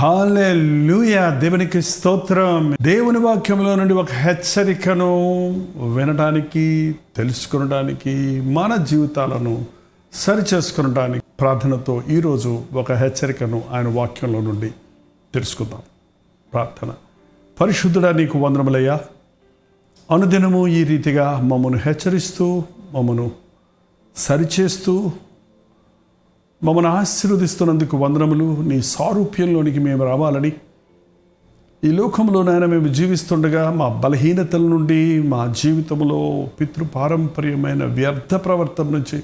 Hallelujah దేవునికి స్తోత్రం. దేవుని వాక్యంలో నుండి ఒక హెచ్చరికను వినడానికి తెలుసుకునడానికి మన జీవితాలను సరిచేసుకునడానికి ప్రార్థనతో ఈరోజు ఒక హెచ్చరికను ఆయన వాక్యంలో నుండి తెలుసుకుందాం. ప్రార్థన. పరిశుద్ధుడా నీకు వందనములయ్యా. అనుదినము ఈ రీతిగా మమ్మను హెచ్చరిస్తూ మమ్మను సరిచేస్తూ మమ్మల్ని ఆశీర్వదిస్తున్నందుకు వందనములు. నీ సారూప్యంలోనికి మేము రావాలని. ఈ లోకంలోనైనా మేము జీవిస్తుండగా మా బలహీనతల నుండి మా జీవితంలో పితృపారంపర్యమైన వ్యర్థ ప్రవర్తన నుంచి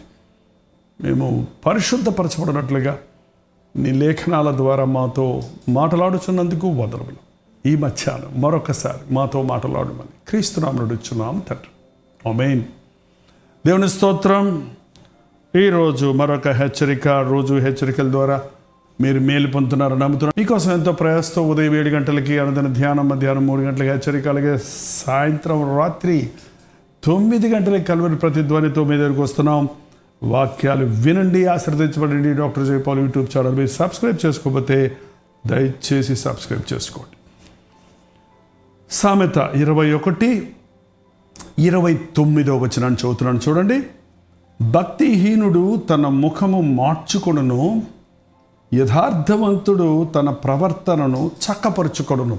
మేము పరిశుద్ధపరచబడినట్లుగా నీ లేఖనాల ద్వారా మాతో మాట్లాడుచున్నందుకు వందనములు. ఈ మధ్యాహ్నం మరొకసారి మాతో మాట్లాడమని క్రీస్తునామనుడు ఇచ్చున్నాం తండ్రి. మెయిన్ దేవుని స్తోత్రం. ఈరోజు మరొక హెచ్చరిక రోజు హెచ్చరికల ద్వారా మీరు మేలు పొందుతున్నారని నమ్ముతున్నారు మీకోసం ఎంతో ప్రయాసతో ఉదయం ఏడు గంటలకి అనుదిన ధ్యానం మధ్యాహ్నం మూడు గంటలకి హెచ్చరిక అలాగే సాయంత్రం రాత్రి తొమ్మిది గంటలకి కలువరి ప్రతిధ్వనితో మీ దగ్గరికి వస్తున్నాం. వాక్యాలు వినండి ఆశ్రదించబడండి డాక్టర్ జయపాల్ యూట్యూబ్ ఛానల్ మీరు సబ్స్క్రైబ్ చేసుకోకపోతే దయచేసి సబ్స్క్రైబ్ చేసుకోండి. సామెత ఇరవై ఒకటి ఇరవై తొమ్మిదో వచనాన్ని చదువుతున్నాను చూడండి. భక్తిహీనుడు తన ముఖము మార్చుకొనును యథార్థవంతుడు తన ప్రవర్తనను చక్కపరుచుకొనును.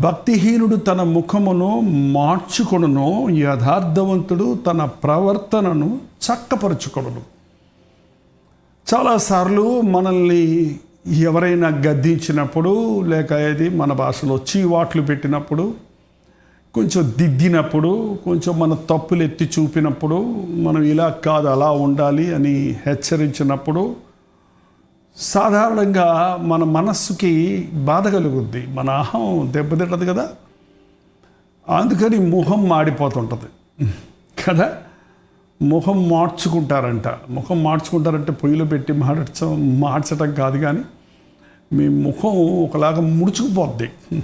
భక్తిహీనుడు తన ముఖమును మార్చుకొనును యథార్థవంతుడు తన ప్రవర్తనను చక్కపరుచుకొనును. చాలాసార్లు మనల్ని ఎవరైనా గద్దించినప్పుడు లేక ఏది మన భాషలో చీవాట్లు పెట్టినప్పుడు కొంచెం దిద్దినప్పుడు కొంచెం మన తప్పులు ఎత్తి చూపినప్పుడు మనం ఇలా కాదు అలా ఉండాలి అని హెచ్చరించినప్పుడు సాధారణంగా మన మనస్సుకి బాధ కలుగుద్ది. మన అహం దెబ్బతింటది కదా. అందుకని ముఖం మాడిపోతుంటుంది. కదా. ముఖం మార్చుకుంటారంట. ముఖం మార్చుకుంటారంటే పొయ్యిలో పెట్టి మార్చ మార్చటం కాదు కానీ మీ ముఖం ఒకలాగా ముడుచుకుపోద్ది.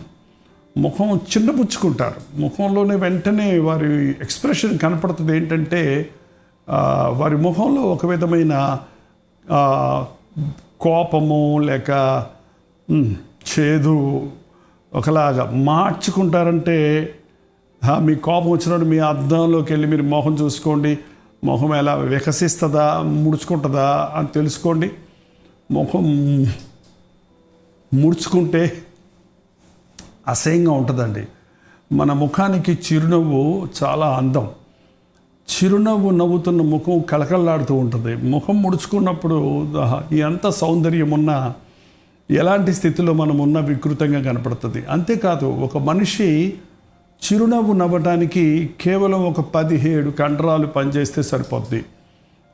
ముఖం చిన్నపుచ్చుకుంటారు ముఖంలోనే వెంటనే వారి ఎక్స్ప్రెషన్ కనపడుతుంది ఏంటంటే వారి ముఖంలో ఒక విధమైన కోపము లేక చేదు ఒకలాగా మార్చుకుంటారంటే మీ కోపం వచ్చినప్పుడు మీ అర్థంలోకి వెళ్ళి మీరు మొహం చూసుకోండి. మొహం ఎలా వికసిస్తుందా ముడుచుకుంటుందా అని తెలుసుకోండి. ముఖం ముడుచుకుంటే అసహ్యంగా ఉంటుందండి. మన ముఖానికి చిరునవ్వు చాలా అందం. చిరునవ్వు నవ్వుతున్న ముఖం కళకళలాడుతూ ఉంటుంది. ముఖం ముడుచుకున్నప్పుడు ఎంత సౌందర్యం ఉన్నా ఎలాంటి స్థితిలో మనం ఉన్న వికృతంగా కనపడుతుంది. అంతేకాదు ఒక మనిషి చిరునవ్వు నవ్వటానికి కేవలం ఒక పదిహేడు కండరాలు పనిచేస్తే సరిపోద్ది.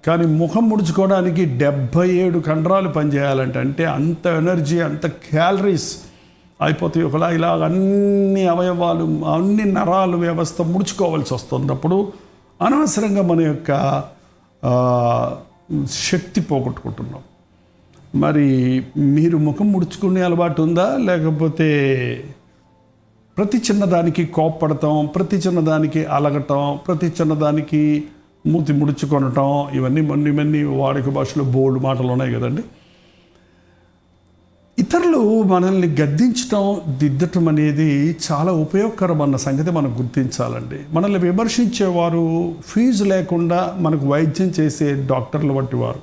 కానీ ముఖం ముడుచుకోవడానికి డెబ్భై ఏడు కండరాలు పనిచేయాలంటే అంటే అంత ఎనర్జీ అంత క్యాలరీస్ అయిపోతాయి. ఒకలా ఇలా అన్ని అవయవాలు అన్ని నరాలు వ్యవస్థ ముడుచుకోవాల్సి వస్తుంది అప్పుడు అనవసరంగా మన యొక్క శక్తి పోగొట్టుకుంటున్నాం. మరి మీరు ముఖం ముడుచుకునే అలవాటు ఉందా? లేకపోతే ప్రతి చిన్నదానికి కోప్పడటం ప్రతి చిన్నదానికి అలగటం ప్రతి చిన్నదానికి మూతి ముడుచుకొనటం ఇవన్నీ మొన్ని మొన్ని వాడుక భాషలో బోల్డ్ మాటలు ఉన్నాయి కదండి. ఇతరులు మనల్ని గద్దించటం దిద్దటం అనేది చాలా ఉపయోగకరం అన్న సంగతి మనం గుర్తించాలండి. మనల్ని విమర్శించేవారు ఫీజు లేకుండా మనకు వైద్యం చేసే డాక్టర్లు వంటి వారు.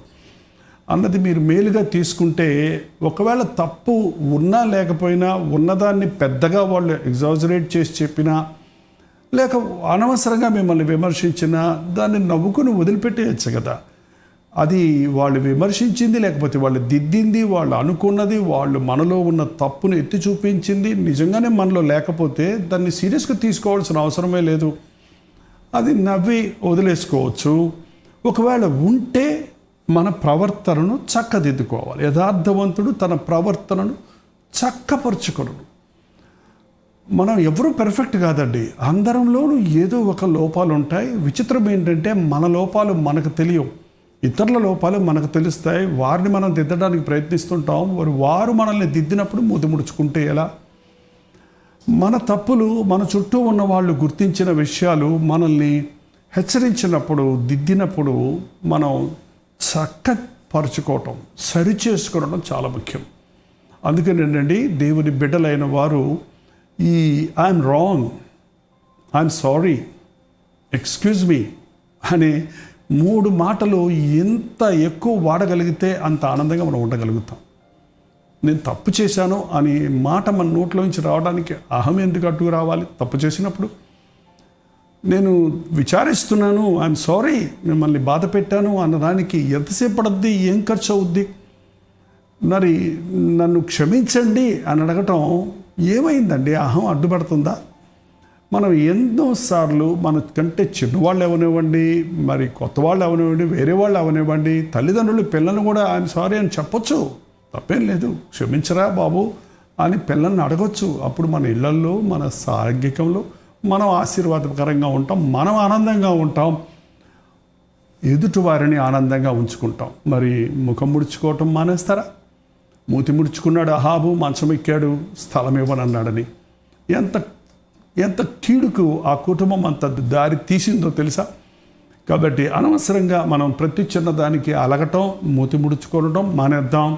అన్నది మీరు మేలుగా తీసుకుంటే ఒకవేళ తప్పు ఉన్నా లేకపోయినా ఉన్నదాన్ని పెద్దగా వాళ్ళు ఎగ్జాజరేట్ చేసి చెప్పినా లేక అనవసరంగా మిమ్మల్ని విమర్శించినా దాన్ని నవ్వుకుని వదిలిపెట్టేయచ్చు కదా. అది వాళ్ళు విమర్శించింది లేకపోతే వాళ్ళు దిద్దింది వాళ్ళు అనుకున్నది వాళ్ళు మనలో ఉన్న తప్పును ఎత్తి చూపించింది నిజంగానే మనలో లేకపోతే దాన్ని సీరియస్గా తీసుకోవాల్సిన అవసరమే లేదు. అది నవ్వి వదిలేసుకోవచ్చు. ఒకవేళ ఉంటే మన ప్రవర్తనను చక్కదిద్దుకోవాలి. యథార్థవంతుడు తన ప్రవర్తనను చక్కపరుచుకొను మనం ఎవరూ పెర్ఫెక్ట్ కాదండి. అందరంలోనూ ఏదో ఒక లోపాలు ఉంటాయి విచిత్రం ఏంటంటే మన లోపాలు మనకు తెలియవు. ఇతరుల లోపాలు మనకు తెలుస్తాయి. వారిని మనం దిద్దడానికి ప్రయత్నిస్తుంటాం. వారు వారు మనల్ని దిద్దినప్పుడు మూతి ముడుచుకుంటే ఎలా? మన తప్పులు మన చుట్టూ ఉన్న వాళ్ళు గుర్తించిన విషయాలు మనల్ని హెచ్చరించినప్పుడు దిద్దినప్పుడు మనం చక్కపరుచుకోవటం సరి చేసుకోవడం చాలా ముఖ్యం. అందుకని ఏంటండి దేవుని బిడ్డలైన వారు ఈ I'm wrong I'm sorry excuse me అనే మూడు మాటలు ఎంత ఎక్కువ వాడగలిగితే అంత ఆనందంగా మనం ఉండగలుగుతాం. నేను తప్పు చేశాను అని మాట మన నోట్లోంచి రావడానికి అహం ఎందుకు అడ్డు రావాలి? తప్పు చేసినప్పుడు. నేను విచారిస్తున్నాను ఐఎమ్ సారీ మిమ్మల్ని బాధ పెట్టాను అన్నదానికి ఎంతసేపు పడద్ది? ఏం ఖర్చు అవుద్ది? మరి నన్ను క్షమించండి అని అడగటం ఏమైందండి? అహం అడ్డుపడుతుందా? మనం ఎన్నోసార్లు మన కంటే చిన్నవాళ్ళు అవనివ్వండి మరి కొత్త వాళ్ళు అవనివ్వండి వేరే వాళ్ళు అవనివ్వండి తల్లిదండ్రులు పిల్లల్ని కూడా ఐఎమ్ సారీ అని చెప్పొచ్చు. తప్పేం లేదు. క్షమించరా బాబు అని పిల్లల్ని అడగొచ్చు. అప్పుడు మన ఇళ్ళల్లో మన సాంఘికంలో మనం ఆశీర్వాదకరంగా ఉంటాం మనం ఆనందంగా ఉంటాం. ఎదుటి వారిని ఆనందంగా ఉంచుకుంటాం. మరి ముఖం ముడుచుకోవటం మానేస్తారా? మూతి ముడుచుకున్నాడు అహాబు మంచం ఎక్కాడు స్థలం ఇవ్వనన్నాడని. ఎంత ఎంత కీడుకు ఆ కుటుంబం అంత దారి తీసిందో తెలుసా? కాబట్టి అనవసరంగా మనం ప్రతి చిన్నదానికి అలగటం మూతి ముడుచుకోవడం మానేద్దాం.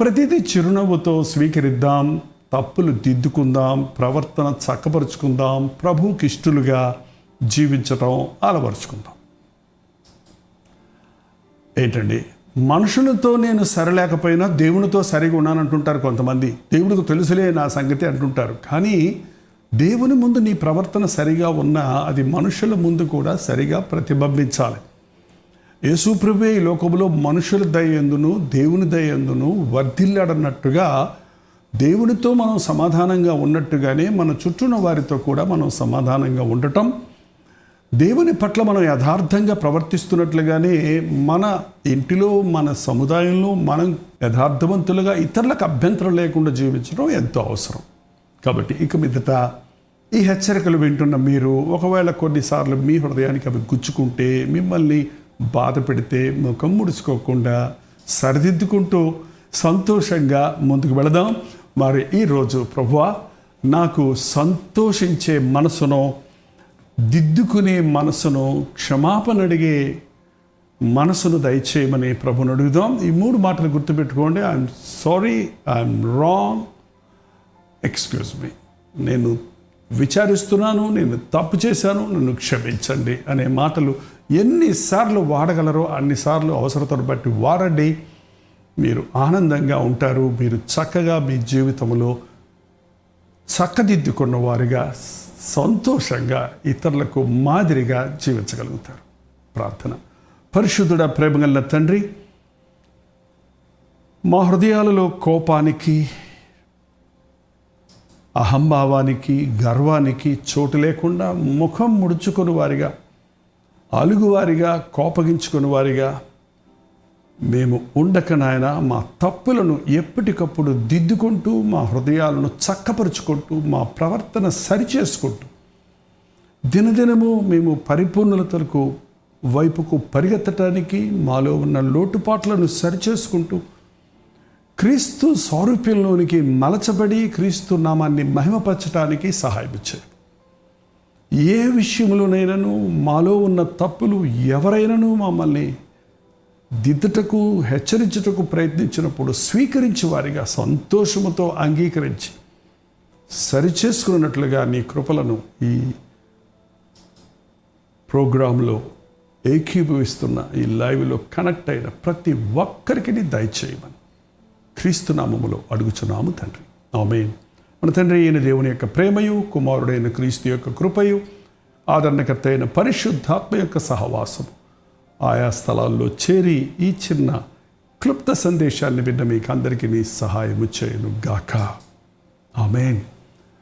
ప్రతిదీ చిరునవ్వుతో స్వీకరిద్దాం. తప్పులు దిద్దుకుందాం. ప్రవర్తన చక్కపరుచుకుందాం. ప్రభువుకి ఇష్టలుగా జీవించటం అలవరుచుకుందాం. ఏంటండి? మనుషులతో నేను సరలేకపోయినా దేవునితో సరిగా ఉన్నానంటుంటారు కొంతమంది. దేవుడికి తెలుసులే నా సంగతి అంటుంటారు. కానీ దేవుని ముందు నీ ప్రవర్తన సరిగా ఉన్నా అది మనుషుల ముందు కూడా సరిగా ప్రతిబింబించాలి. యేసుప్రభే ఈ లోకములో మనుషుల దయందును దేవుని దయందును వర్ధిల్లాడన్నట్టుగా దేవునితో మనం సమాధానంగా ఉన్నట్టుగానే మన చుట్టూన వారితో కూడా మనం సమాధానంగా ఉండటం దేవుని పట్ల మనం యథార్థంగా ప్రవర్తిస్తున్నట్లుగానే మన ఇంటిలో మన సముదాయంలో మనం యథార్థవంతులుగా ఇతరులకు అభ్యంతరం లేకుండా జీవించడం ఎంతో అవసరం. కాబట్టి ఇక మీదట ఈ హెచ్చరికలు వింటున్న మీరు ఒకవేళ కొన్నిసార్లు మీ హృదయానికి అవి గుచ్చుకుంటే మిమ్మల్ని బాధ పెడితే ముఖం ముడుచుకోకుండా సరిదిద్దుకుంటూ సంతోషంగా ముందుకు వెళదాం. మరి ఈరోజు ప్రభువా నాకు సంతోషించే మనసును దిద్దుకునే మనసును క్షమాపణ అడిగే మనసును దయచేయమని ప్రభుని అడుగుదాం. ఈ మూడు మాటలు గుర్తుపెట్టుకోండి. I'm sorry I'm wrong excuse me నేను విచారిస్తున్నాను నేను తప్పు చేశాను నన్ను క్షమించండి అనే మాటలు ఎన్నిసార్లు వాడగలరో అన్నిసార్లు అవసరతను బట్టి వాడండి మీరు ఆనందంగా ఉంటారు మీరు చక్కగా మీ జీవితంలో చక్కదిద్దుకున్న వారిగా సంతోషంగా ఇతరులకు మాదిరిగా జీవించగలుగుతారు. ప్రార్థన. పరిశుద్ధుడ ప్రేమగల తండ్రి మా హృదయాలలో కోపానికి అహంభావానికి గర్వానికి చోటు లేకుండా ముఖం ముడుచుకొని వారిగా అలుగువారిగా కోపగించుకుని వారిగా మేము ఉండక నాయన మా తప్పులను ఎప్పటికప్పుడు దిద్దుకుంటూ మా హృదయాలను చక్కపరుచుకుంటూ మా ప్రవర్తన సరిచేసుకుంటూ దినదినము మేము పరిపూర్ణతలకు వైపుకు పరిగెత్తటానికి మాలో ఉన్న లోటుపాట్లను సరిచేసుకుంటూ క్రీస్తు సారూప్యంలోనికి మలచబడి క్రీస్తు నామాన్ని మహిమపరచడానికి సహాయం ఏ విషయంలోనైనాను మాలో ఉన్న తప్పులు ఎవరైనాను మమ్మల్ని దిద్దుటకు హెచ్చరించుటకు ప్రయత్నించినప్పుడు స్వీకరించి వారిగా సంతోషముతో అంగీకరించి సరిచేసుకున్నట్లుగా నీ కృపలను ఈ ప్రోగ్రాంలో ఏకీభవిస్తున్న ఈ లైవ్లో కనెక్ట్ అయిన ప్రతి ఒక్కరికి దయచేయమని. క్రీస్తు నామములో అడుగుచున్నాము తండ్రి. ఆమె మన తండ్రి అయిన దేవుని యొక్క ప్రేమయు కుమారుడైన క్రీస్తు యొక్క కృపయు ఆదరణకర్త అయిన పరిశుద్ధాత్మ యొక్క సహవాసము ఆయా స్థలాల్లో చేరి ఈ చిన్న క్లుప్త సందేశాన్ని విన్న మీకు అందరికీ నీ సహాయము చేయను గాక ఆమెన్.